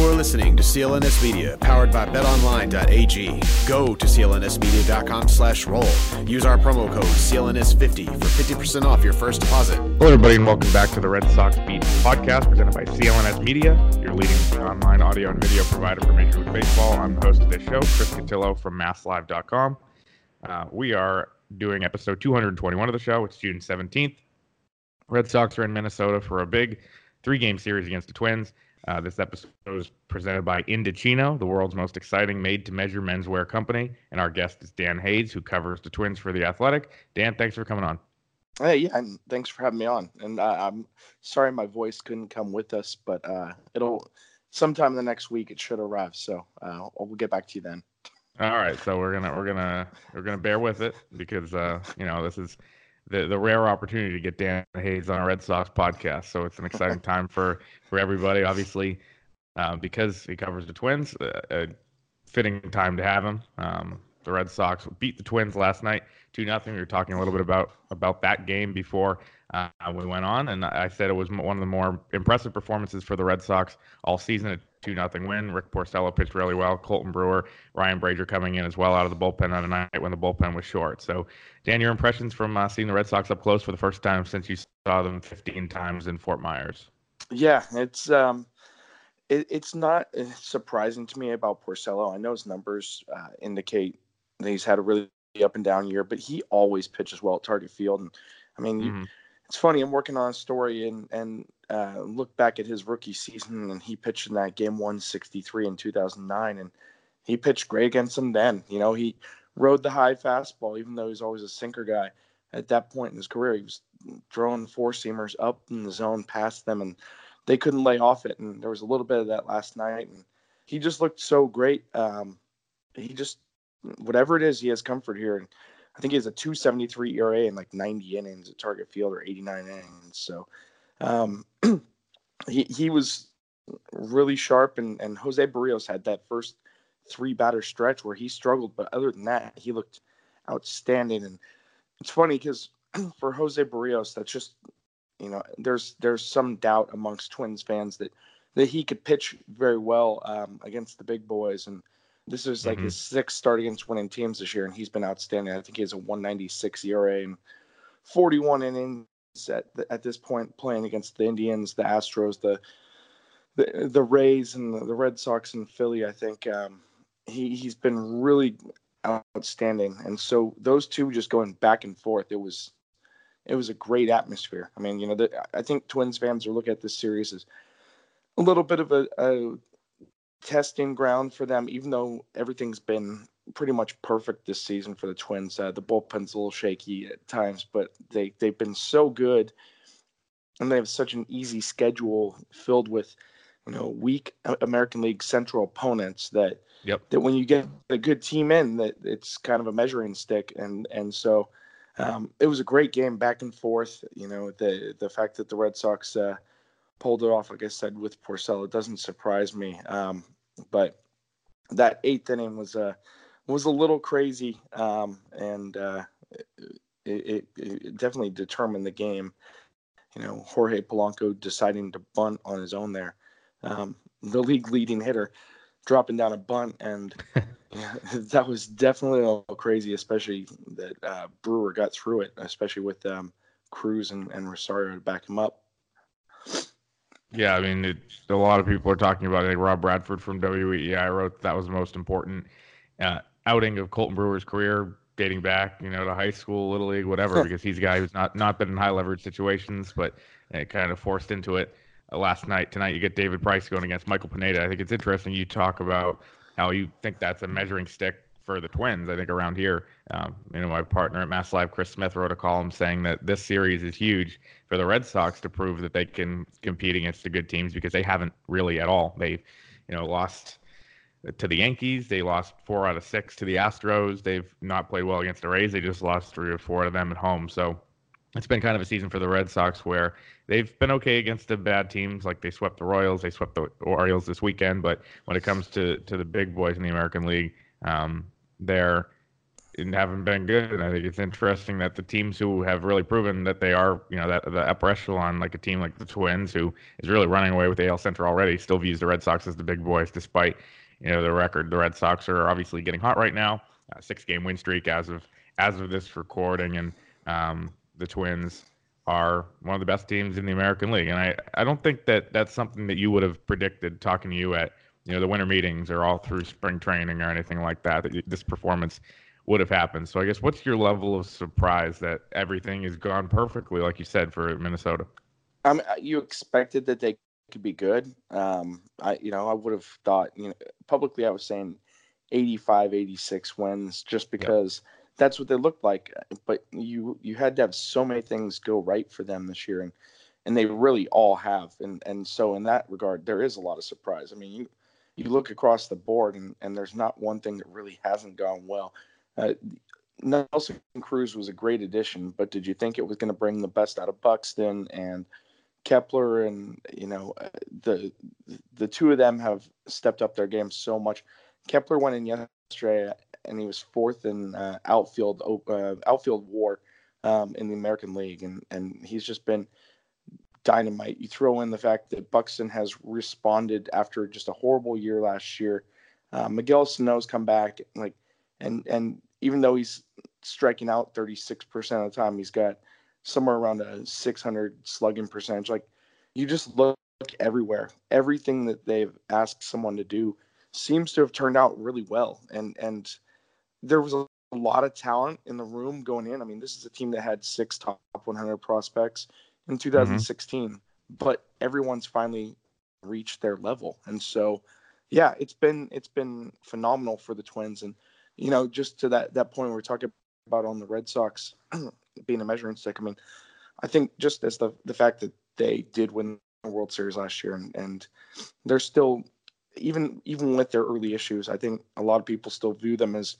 You're listening to CLNS Media, powered by BetOnline.ag. Go to clnsmedia.com/roll. Use our promo code CLNS50 for 50% off your first deposit. Hello, everybody, and welcome back to the Red Sox Beat podcast presented by CLNS Media, your leading online audio and video provider for Major League Baseball. I'm the host of this show, Chris Cotillo from MassLive.com. Uh, we are doing episode 221 of the show. It's June 17th. Red Sox are in Minnesota for a big three-game series against the Twins. Uh, this episode is presented by Indochino, the world's most exciting made-to-measure menswear company, and our guest is Dan Hayes, who covers the Twins for the Athletic. Dan, thanks for coming on. Hey, yeah, and thanks for having me on. And uh, I'm sorry my voice couldn't come with us, but uh, it'll sometime in the next week it should arrive. So uh, we'll get back to you then. All right, so we're gonna we're gonna we're gonna bear with it because uh, you know this is the the rare opportunity to get Dan Hayes on a Red Sox podcast. So it's an exciting time for for everybody. Obviously, uh, because he covers the Twins, uh, a fitting time to have him. Um, the Red Sox beat the Twins last night, two nothing. We were talking a little bit about about that game before uh, we went on, and I said it was one of the more impressive performances for the Red Sox all season. A two nothing win. Rick Porcello pitched really well. Colten Brewer, Ryan Brasier coming in as well out of the bullpen on a night when the bullpen was short. So, Dan, your impressions from uh, seeing the Red Sox up close for the first time since you saw them 15 times in Fort Myers? Yeah, it's um, it, it's not uh, surprising to me about Porcello. I know his numbers uh, indicate that he's had a really up and down year, but he always pitches well at Target Field. And I mean, mm-hmm. you, it's funny. I'm working on a story and and uh, look back at his rookie season, and he pitched in that game 163 in 2009, and he pitched great against them then. You know, he rode the high fastball, even though he's always a sinker guy. At that point in his career, he was throwing four seamers up in the zone past them, and they couldn't lay off it. And there was a little bit of that last night, and he just looked so great. Um, he just whatever it is, he has comfort here. And I think he has a 273 ERA and like 90 innings at Target Field or 89 innings. So um, he he was really sharp, and and Jose Berrios had that first three batter stretch where he struggled, but other than that, he looked outstanding. And it's funny because for Jose Berrios, that's just you know there's there's some doubt amongst Twins fans that that he could pitch very well um, against the big boys and this is like mm-hmm. his sixth start against winning teams this year, and he's been outstanding. I think he has a 196 ERA and 41 innings at at this point, playing against the Indians, the Astros, the the, the Rays, and the, the Red Sox and Philly. I think um, he he's been really outstanding, and so those two just going back and forth. It was it was a great atmosphere. I mean, you know, the, I think Twins fans are looking at this series as a little bit of a, a testing ground for them, even though everything's been pretty much perfect this season for the Twins. Uh, the bullpen's a little shaky at times, but they they've been so good, and they have such an easy schedule filled with, you know, weak American League Central opponents that yep. that when you get a good team in, that it's kind of a measuring stick, and and so. Um, it was a great game back and forth. You know, the the fact that the Red Sox uh, pulled it off, like I said, with Porcello It doesn't surprise me. Um, but that eighth inning was a was a little crazy, um, and uh, it, it, it, definitely determined the game. You know, Jorge Polanco deciding to bunt on his own there, um, the league leading hitter dropping down a bunt, and yeah, that was definitely a little crazy, especially that uh, Brewer got through it, especially with um, Cruz and, and Rosario to back him up. Yeah, I mean, it, a lot of people are talking about it. Rob Bradford from WEEI wrote that was the most important uh, outing of Colten Brewer's career, dating back, you know, to high school, little league, whatever, because he's a guy who's not not been in high leverage situations, but uh, kind of forced into it. Uh, last night, tonight, you get David Price going against Michael Pineda. I think it's interesting you talk about how you think that's a measuring stick for the Twins. I think around here, um, you know, my partner at Mass Live, Chris Smith, wrote a column saying that this series is huge for the Red Sox to prove that they can compete against the good teams because they haven't really at all. They've, you know, lost to the Yankees. They lost four out of six to the Astros. They've not played well against the Rays. They just lost three or four of them at home. So it's been kind of a season for the Red Sox where they've been okay against the bad teams. Like they swept the Royals, they swept the Orioles this weekend. But when it comes to to the big boys in the American League, um, they're haven't been good. And I think it's interesting that the teams who have really proven that they are, you know, that the upper echelon, like a team like the Twins, who is really running away with AL Central already, still views the Red Sox as the big boys, despite you know the record. The Red Sox are obviously getting hot right now, uh, six game win streak as of as of this recording, and um, the Twins are one of the best teams in the American League. And I I don't think that that's something that you would have predicted talking to you at you know the winter meetings or all through spring training or anything like that that this performance would have happened. So I guess what's your level of surprise that everything has gone perfectly, like you said, for Minnesota? Um, you expected that they could be good. Um, I you know I would have thought you know publicly I was saying 85, 86 wins just because that's what they looked like. But you you had to have so many things go right for them this year, and and they really all have. And and so in that regard, there is a lot of surprise. I mean, you you look across the board and, and there's not one thing that really hasn't gone well. Uh, Nelson Cruz was a great addition, but did you think it was going to bring the best out of Buxton and Kepler and you know uh, the the two of them have stepped up their game so much. Kepler went in yesterday and he was fourth in uh, outfield uh, outfield WAR um, in the American League, and and he's just been dynamite. You throw in the fact that Buxton has responded after just a horrible year last year. Uh, Miguel Sano's come back, like, and and even though he's striking out 36% of the time, he's got somewhere around a 600 slugging percentage. Like, you just look everywhere. Everything that they've asked someone to do seems to have turned out really well. And and there was a, a lot of talent in the room going in. I mean, this is a team that had six top 100 prospects in 2016, mm-hmm. but everyone's finally reached their level. And so, yeah, it's been it's been phenomenal for the Twins. And you know, just to that that point we are talking about on the Red Sox being a measuring stick. I mean, I think just as the the fact that they did win the World Series last year, and and they're still even even with their early issues, I think a lot of people still view them as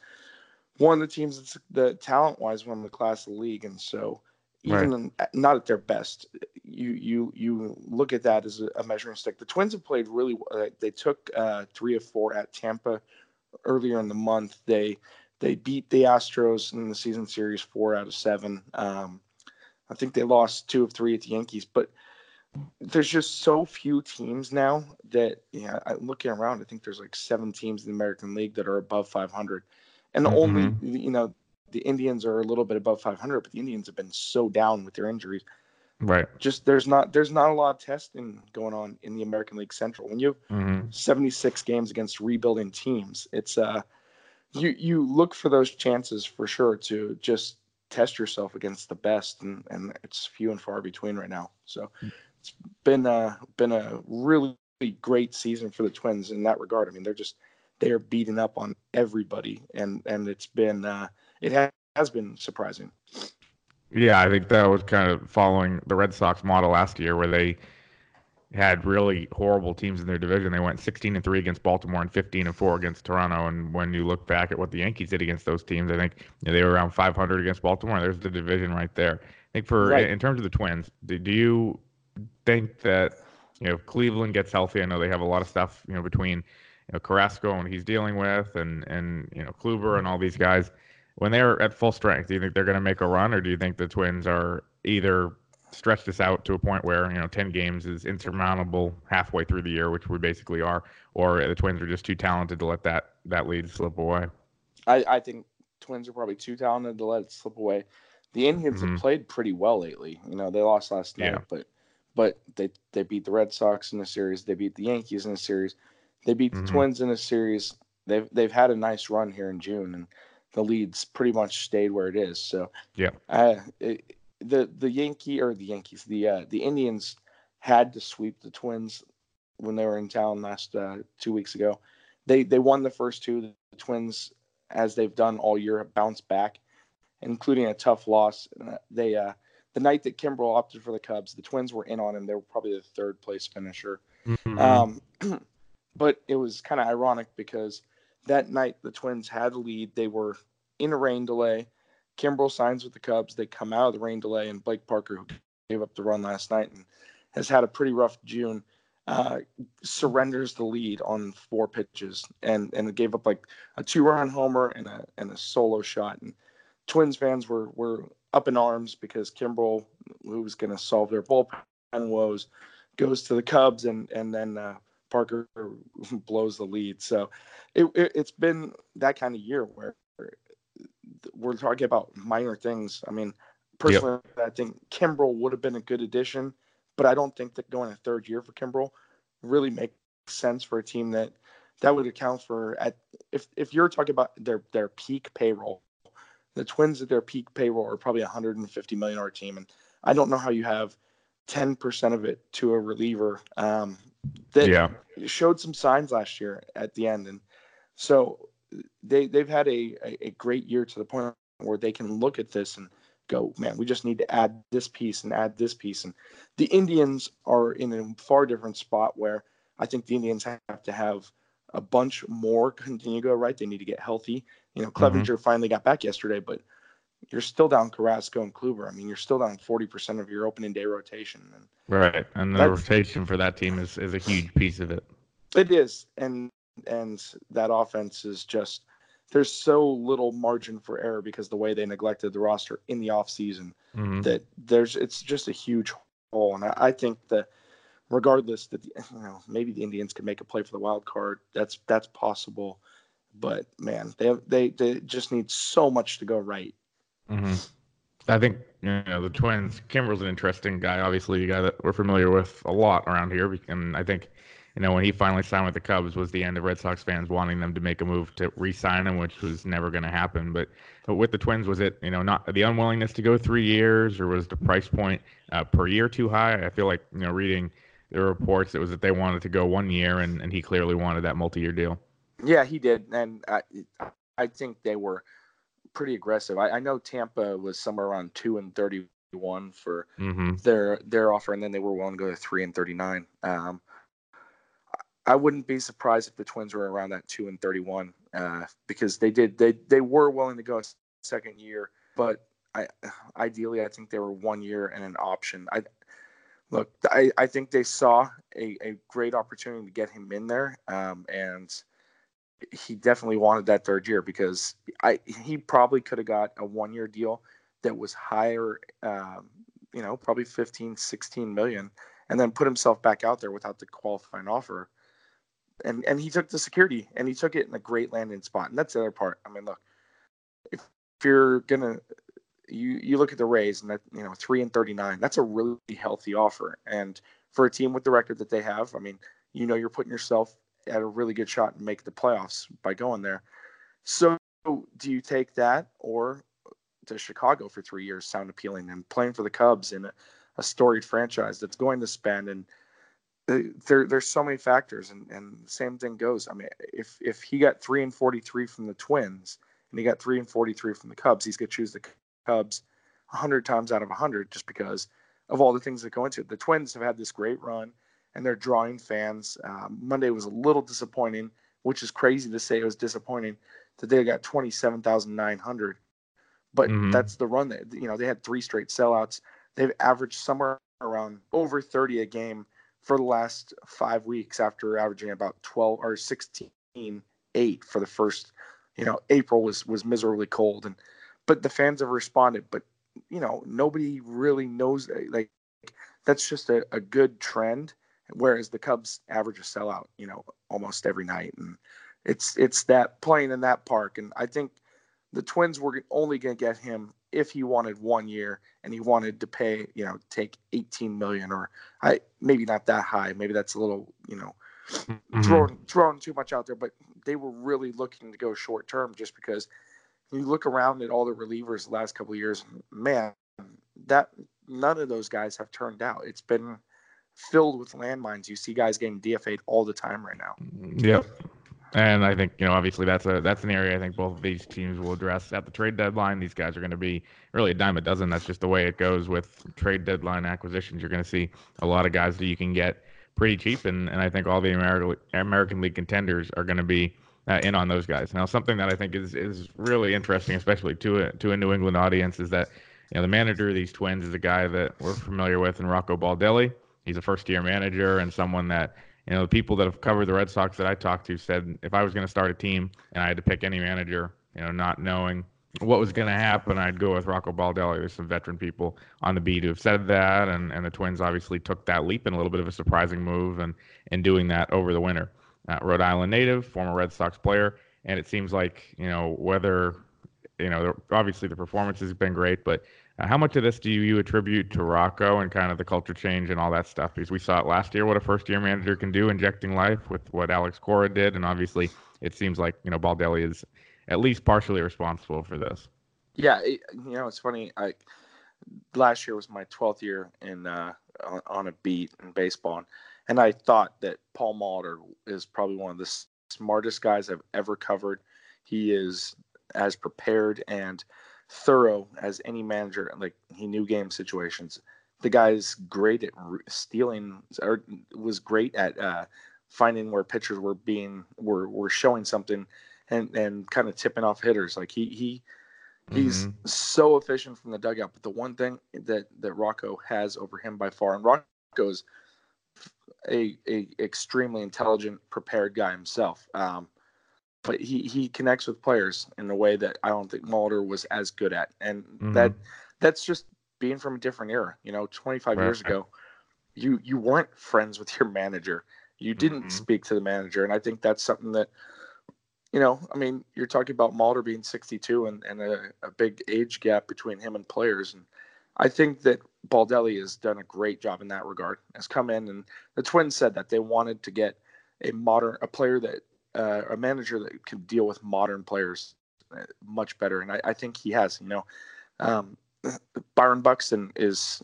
one of the teams that's the talent wise one of the class of the league. And so even right. in, not at their best. You you you look at that as a, measuring stick. The Twins have played really. well. They took uh, three of four at Tampa earlier in the month. They they beat the Astros in the season series four out of seven. Um, I think they lost two of three at the Yankees, but there's just so few teams now that yeah. looking around, I think there's like seven teams in the American League that are above 500, and mm-hmm. only you know the Indians are a little bit above 500, but the Indians have been so down with their injuries. Right. Just there's not there's not a lot of testing going on in the American League Central. When you have mm-hmm. 76 games against rebuilding teams, it's uh you you look for those chances for sure to just test yourself against the best, and and it's few and far between right now. So it's been uh been a really great season for the Twins in that regard. I mean, they're just they're beating up on everybody, and and it's been uh it has been surprising. Yeah, I think that was kind of following the Red Sox model last year, where they had really horrible teams in their division. They went 16 and three against Baltimore and 15 and four against Toronto. And when you look back at what the Yankees did against those teams, I think you know, they were around 500 against Baltimore. There's the division right there. I think for right. in terms of the Twins, do, do you think that you know if Cleveland gets healthy? I know they have a lot of stuff you know between you know Carrasco and he's dealing with, and and you know Kluber and all these guys when they're at full strength, do you think they're going to make a run, or do you think the Twins are either stretch this out to a point where you know 10 games is insurmountable halfway through the year, which we basically are, or the Twins are just too talented to let that that lead slip away? I, I think Twins are probably too talented to let it slip away. The Indians mm-hmm. have played pretty well lately. You know, they lost last night, yeah. but but they they beat the Red Sox in a series. They beat the Yankees in a series. They beat the mm-hmm. Twins in a series. They've they've had a nice run here in June, and the leads pretty much stayed where it is. So yeah, uh, it, the the Yankee or the Yankees, the uh, the Indians had to sweep the Twins when they were in town last uh, two weeks ago. They they won the first two. The Twins, as they've done all year, bounced back, including a tough loss. Uh, they uh, the night that Kimbrel opted for the Cubs, the Twins were in on him. They were probably the third place finisher. Mm-hmm. Um, but it was kind of ironic because that night the Twins had the lead. They were in a rain delay. Kimbrel signs with the Cubs. They come out of the rain delay, and Blake Parker, who gave up the run last night and has had a pretty rough June, uh, surrenders the lead on four pitches and and gave up like a two run homer and a and a solo shot. And Twins fans were were up in arms because Kimbrel, who was going to solve their bullpen woes, goes to the Cubs and and then uh, Parker blows the lead. So it, it has been that kind of year where we're talking about minor things. I mean, personally, yep. I think Kimbrel would have been a good addition but I don't think that going a third year for Kimbrel really makes sense for a team that that would account for at if if you're talking about their their peak payroll, the Twins at their peak payroll are probably 150 million dollar team, and I don't know how you have 10 percent of it to a reliever um, that yeah. showed some signs last year at the end, and so they they've had a, a, a great year to the point where they can look at this and go, man, we just need to add this piece and add this piece. And the Indians are in a far different spot where I think the Indians have to have a bunch more continue to go right. They need to get healthy. You know, mm-hmm. Mm-hmm. finally got back yesterday, but you're still down Carrasco and Kluber. I mean, you're still down 40% of your opening day rotation. And right. And the rotation for that team is, is a huge piece of it. It is. And, and that offense is just there's so little margin for error because the way they neglected the roster in the offseason mm-hmm. that there's it's just a huge hole. And I, I think that regardless that you know maybe the Indians could make a play for the wild card. That's that's possible, but man, they have, they they just need so much to go right. Mm-hmm. I think you know the Twins. Kimbrel's an interesting guy. Obviously, a guy that we're familiar with a lot around here, and I think you know, when he finally signed with the Cubs was the end of Red Sox fans wanting them to make a move to re-sign him, which was never going to happen. But, but with the Twins, was it you know not the unwillingness to go three years, or was the price point uh, per year too high? I feel like you know reading the reports, it was that they wanted to go one year, and, and he clearly wanted that multi-year deal. Yeah, he did, and I I think they were pretty aggressive. I, I know Tampa was somewhere around two and thirty-one for mm-hmm. their their offer, and then they were willing to go to three and thirty-nine. Um, I wouldn't be surprised if the Twins were around that two and thirty-one uh, because they did they they were willing to go a second year, but I ideally I think they were one year and an option. I look I, I think they saw a, a great opportunity to get him in there, um, and he definitely wanted that third year because I he probably could have got a one year deal that was higher, um, you know, probably 15, 16 million, and then put himself back out there without the qualifying offer and and he took the security and he took it in a great landing spot. And that's the other part. I mean, look, if, if you're gonna you you look at the Rays and that you know three and thirty nine, that's a really healthy offer. And for a team with the record that they have, I mean, you know, you're putting yourself at a really good shot and make the playoffs by going there. So do you take that or does Chicago for three years sound appealing and playing for the Cubs in a, a storied franchise that's going to spend and there there's so many factors and and same thing goes. I mean if if he got 3 and 43 from the twins and he got 3 and 43 from the cubs he's to choose the cubs 100 times out of 100 just because of all the things that go into it. The twins have had this great run and they're drawing fans. Um, monday was a little disappointing which is crazy to say it was disappointing. That they got 27900 but mm-hmm. that's the run that you know they had three straight sellouts. They've averaged somewhere around over 30 a game for the last five weeks after averaging about 12 or 16 8 for the first you know april was was miserably cold. And but the fans have responded but you know nobody really knows like that's just a, a good trend whereas the cubs average a sellout you know almost every night and it's it's that playing in that park and i think the twins were only going to get him if he wanted one year and he wanted to pay, you know, take 18 million or I maybe not that high. Maybe that's a little, you know, mm-hmm. throwing throwing too much out there. But they were really looking to go short term just because you look around at all the relievers the last couple years, man, that none of those guys have turned out. It's been filled with landmines. You see guys getting DFA'd all the time right now. Yep. And I think you know, obviously, that's a that's an area I think both of these teams will address at the trade deadline. These guys are going to be really a dime a dozen. That's just the way it goes with trade deadline acquisitions. You're going to see a lot of guys that you can get pretty cheap, and, and I think all the American American League contenders are going to be uh, in on those guys. Now, something that I think is is really interesting, especially to a to a New England audience, is that you know the manager of these Twins is a guy that we're familiar with in Rocco Baldelli. He's a first year manager and someone that you know the people that have covered the Red Sox that I talked to said if I was going to start a team and I had to pick any manager, you know, not knowing what was going to happen, I'd go with Rocco Baldelli. There's some veteran people on the beat who have said that, and, and the Twins obviously took that leap in a little bit of a surprising move and in doing that over the winter. Uh, Rhode Island native, former Red Sox player, and it seems like you know whether you know obviously the performance has been great, but uh, how much of this do you attribute to Rocco and kind of the culture change and all that stuff? Because we saw it last year, what a first year manager can do, injecting life with what Alex Cora did, and obviously it seems like you know Baldelli is at least partially responsible for this. Yeah, it, you know, it's funny. I last year was my 12th year in uh, on, on, a beat in baseball, and I thought that Paul Molitor is probably one of the smartest guys I've ever covered. He is as prepared and thorough as any manager. Like he knew game situations. The guy's great at stealing, or was great at uh, finding where pitchers were being were were showing something and and kind of tipping off hitters. Like he he he's mm-hmm. so efficient from the dugout. But the one thing that that Rocco has over him by far, and Rocco's a a extremely intelligent, prepared guy himself. Um, but he he connects with players in a way that I don't think Molitor was as good at, and mm-hmm. that that's just being from a different era. You know, 25 right. years ago, you you weren't friends with your manager. You didn't mm-hmm. speak to the manager, and I think that's something that you know, I mean, you're talking about Molitor being 62 and, and a, a, big age gap between him and players. And I think that Baldelli has done a great job in that regard. Has come in and the Twins said that they wanted to get a modern, a player that, uh, a manager that can deal with modern players uh, much better. And I, I think he has, you know, um, Byron Buxton is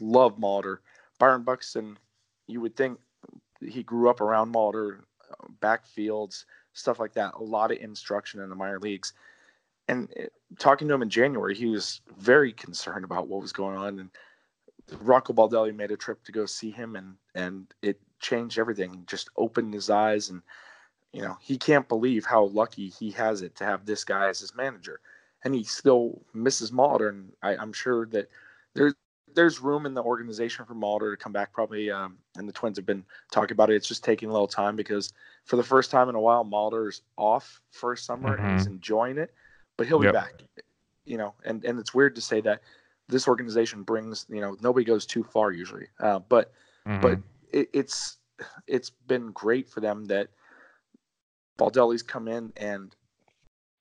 love Molitor. Byron Buxton, you would think he grew up around Molitor, uh, backfields, stuff like that. A lot of instruction in the minor leagues. And talking to him in January, he was very concerned about what was going on. And Rocco Baldelli made a trip to go see him, and and it changed everything. Just opened his eyes, and you know he can't believe how lucky he has it to have this guy as his manager. And he still misses Molitor, and I, I'm sure that there's there's room in the organization for Molitor to come back probably, um, and the Twins have been talking about it. It's just taking a little time because for the first time in a while, Molitor's off for summer mm-hmm. and he's mm-hmm. enjoying it, but he'll yep. be back. You know, and and it's weird to say that this organization brings you know nobody goes too far usually, uh, but mm-hmm. but it, it's it's been great for them that Baldelli's come in and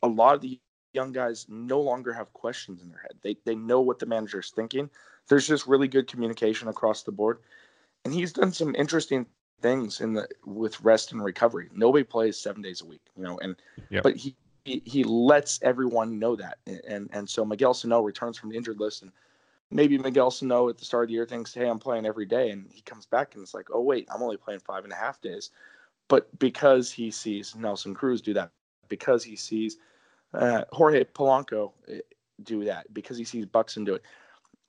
a lot of the young guys no longer have questions in their head. They they know what the manager is thinking there's just really good communication across the board. And he's done some interesting things in the with rest and recovery. Nobody plays seven days a week, you know, and yep. but he, he, he lets everyone know that. And and so Miguel Sano returns from the injured list and maybe Miguel Sano at the start of the year thinks, Hey, I'm playing every day and he comes back and it's like, Oh wait, I'm only playing five and a half days. But because he sees Nelson Cruz do that, because he sees uh, Jorge Polanco eh, do that, because he sees Buxton do it,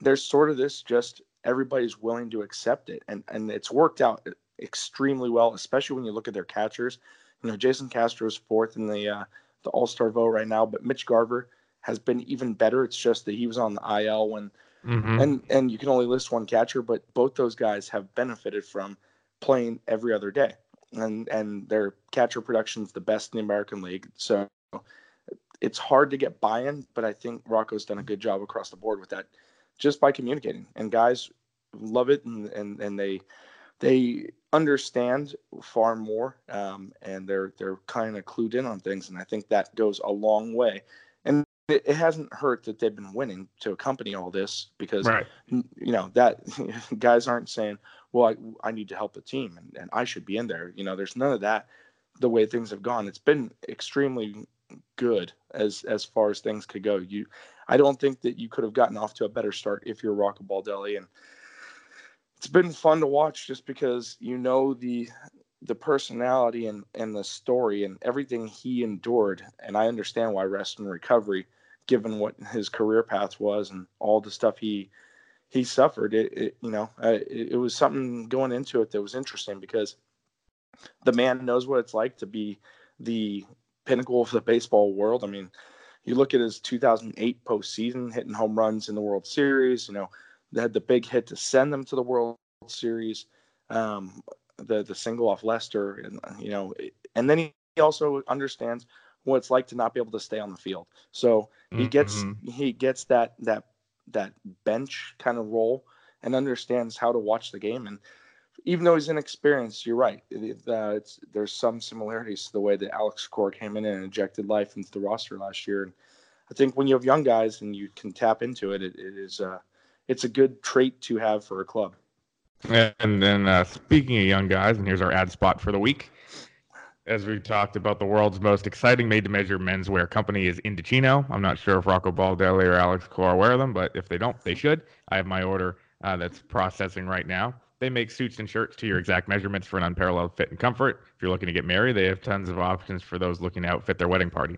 there's sort of this just everybody's willing to accept it and and it's worked out extremely well especially when you look at their catchers. You know jason castro is fourth in the uh, the all-star vote right now but mitch garver has been even better. It's just that he was on the il when mm-hmm. and and you can only list one catcher but both those guys have benefited from playing every other day and and their catcher production is the best in the american league so it's hard to get buy-in but i think rocco's done a good job across the board with that just by communicating. And guys love it and and, and they they understand far more um, and they're they're kind of clued in on things and I think that goes a long way. It, it hasn't hurt that they've been winning to accompany all this because right. you know that guys aren't saying, well, I, I need to help the team and, and I should be in there. You know, there's none of that the way things have gone. It's been extremely good as as far as things could go. You I don't think that you could have gotten off to a better start if you're Rocco Baldelli. And it's been fun to watch just because you know the the personality and, and the story and everything he endured. And I understand why rest and recovery, given what his career path was and all the stuff he he suffered. It, it you know it, it was something going into it that was interesting because the man knows what it's like to be the pinnacle of the baseball world. I mean, you look at his 2008 postseason, hitting home runs in the World Series. You know, they had the big hit to send them to the World Series, um, the the single off lester and you know, and then he also understands what it's like to not be able to stay on the field. So he gets mm-hmm. he gets that that that bench kind of role and understands how to watch the game. And even though he's inexperienced, you're right. It, uh, there's some similarities to the way that Alex Cora came in and injected life into the roster last year. And I think when you have young guys and you can tap into it, it, it is uh, it's a good trait to have for a club. And then uh, speaking of young guys, and here's our ad spot for the week. As we've talked about, the world's most exciting made-to-measure menswear company is Indochino. I'm not sure if Rocco Baldelli or Alex Cora wear them, but if they don't, they should. I have my order uh, that's processing right now. They make suits and shirts to your exact measurements for an unparalleled fit and comfort. If you're looking to get married, they have tons of options for those looking to outfit their wedding party.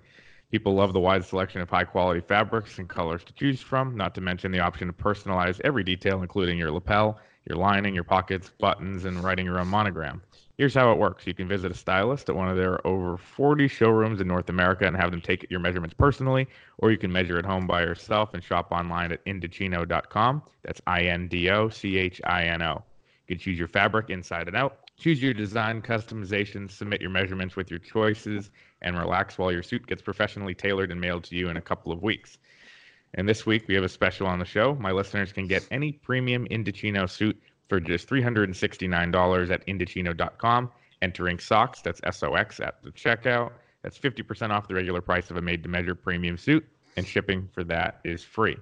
People love the wide selection of high quality fabrics and colors to choose from, not to mention the option to personalize every detail, including your lapel, your lining, your pockets, buttons, and writing your own monogram. Here's how it works you can visit a stylist at one of their over 40 showrooms in North America and have them take your measurements personally, or you can measure at home by yourself and shop online at indochino.com. That's I N D O C H I N O. You can choose your fabric inside and out, choose your design customization, submit your measurements with your choices, and relax while your suit gets professionally tailored and mailed to you in a couple of weeks. And this week we have a special on the show. My listeners can get any premium Indochino suit for just $369 at Indochino.com. Entering SOX, that's S O X, at the checkout. That's 50% off the regular price of a made to measure premium suit, and shipping for that is free.